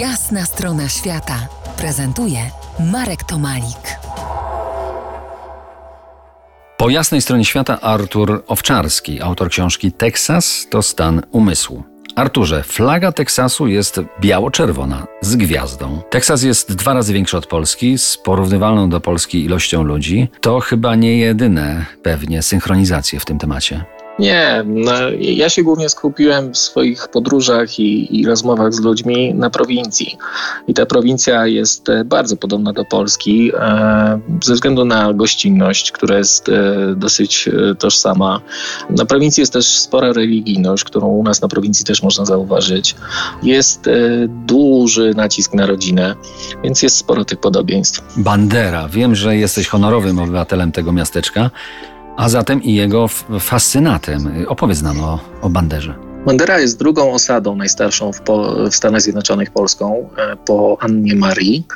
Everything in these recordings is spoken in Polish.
Jasna strona świata prezentuje Marek Tomalik. Po jasnej stronie świata Artur Owczarski, autor książki Teksas to stan umysłu. Arturze, flaga Teksasu jest biało-czerwona z gwiazdą. Teksas jest dwa razy większy od Polski, z porównywalną do Polski ilością ludzi. To chyba nie jedyne pewnie synchronizacje w tym temacie. Nie, no, ja się głównie skupiłem w swoich podróżach i, i, rozmowach z ludźmi na prowincji. I ta prowincja jest e, bardzo podobna do Polski e, ze względu na gościnność, która jest e, dosyć e, tożsama. Na prowincji jest też spora religijność, którą u nas na prowincji też można zauważyć. Jest e, duży nacisk na rodzinę, więc jest sporo tych podobieństw. Bandera. Wiem, że jesteś honorowym obywatelem tego miasteczka a zatem i jego fascynatem. Opowiedz nam o, o Banderze. Bandera jest drugą osadą najstarszą w, po, w, Stanach Zjednoczonych Polską e, po Annie Marii.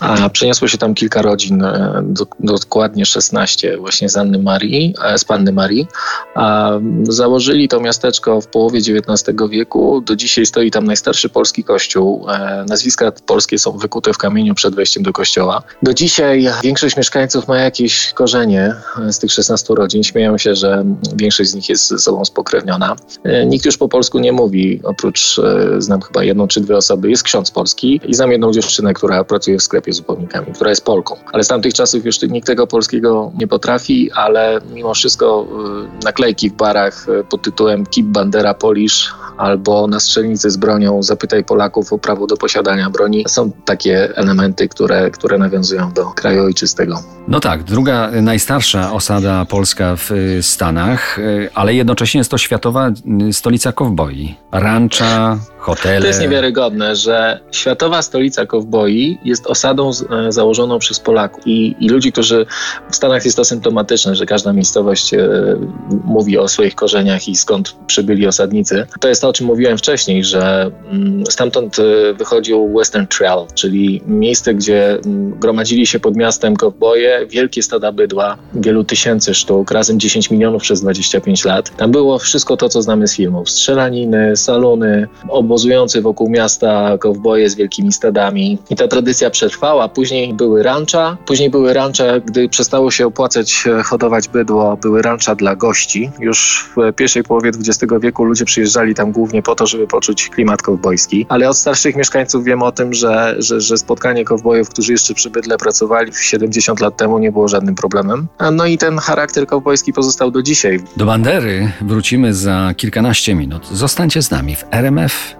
A przeniosło się tam kilka rodzin, e, do, dokładnie 16 właśnie z Anny Marii, e, z Panny Marii. A założyli to miasteczko w połowie XIX wieku. Do dzisiaj stoi tam najstarszy polski kościół. Nazwiska polskie są wykute w kamieniu przed wejściem do kościoła. Do dzisiaj większość mieszkańców ma jakieś korzenie z tych 16 rodzin. Śmieją się, że większość z nich jest ze sobą spokrewniona. Nikt już po polsku nie mówi, oprócz e, znam chyba jedną czy dwie osoby, jest ksiądz polski i znam jedną dziewczynę, która pracuje w sklepie z upomnikami, która jest Polką. Ale z tamtych czasów już nikt tego polskiego nie potrafi, ale mimo wszystko e, naklejki w barach e, pod tytułem Keep Bandera Polish albo na strzelnicy z bronią zapytaj Polaków o prawo do posiadania broni. Są takie elementy, które, które nawiązują do kraju ojczystego. No tak, druga najstarsza osada polska w Stanach, ale jednocześnie jest to światowa stolica kowboi. Rancha, hotele. To jest niewiarygodne, że światowa stolica kowboi jest osadą z, e, założoną przez Polaków. I, I, ludzi, którzy w Stanach jest to symptomatyczne, że każda miejscowość e, mówi o swoich korzeniach i skąd przybyli osadnicy. To jest to, o czym mówiłem wcześniej, że mm, stamtąd e, wychodził Western Trail, czyli miejsce, gdzie mm, gromadzili się pod miastem kowboje, wielkie stada bydła, wielu tysięcy sztuk, razem 10 milionów przez 25 lat. Tam było wszystko to, co znamy z filmów. Strzelaniny, salony, ob obozujący wokół miasta kowboje z wielkimi stadami. I ta tradycja przetrwała. Później były rancha, później były rancha, gdy przestało się opłacać e, hodować bydło, były rancha dla gości. Już w pierwszej połowie XX wieku ludzie przyjeżdżali tam głównie po to, żeby poczuć klimat kowbojski. Ale od starszych mieszkańców wiem o tym, że, że, że spotkanie kowbojów, którzy jeszcze przy bydle pracowali 70 lat temu nie było żadnym problemem. No i ten charakter kowbojski pozostał do dzisiaj. Do Bandery wrócimy za kilkanaście minut. Zostańcie z nami w RMF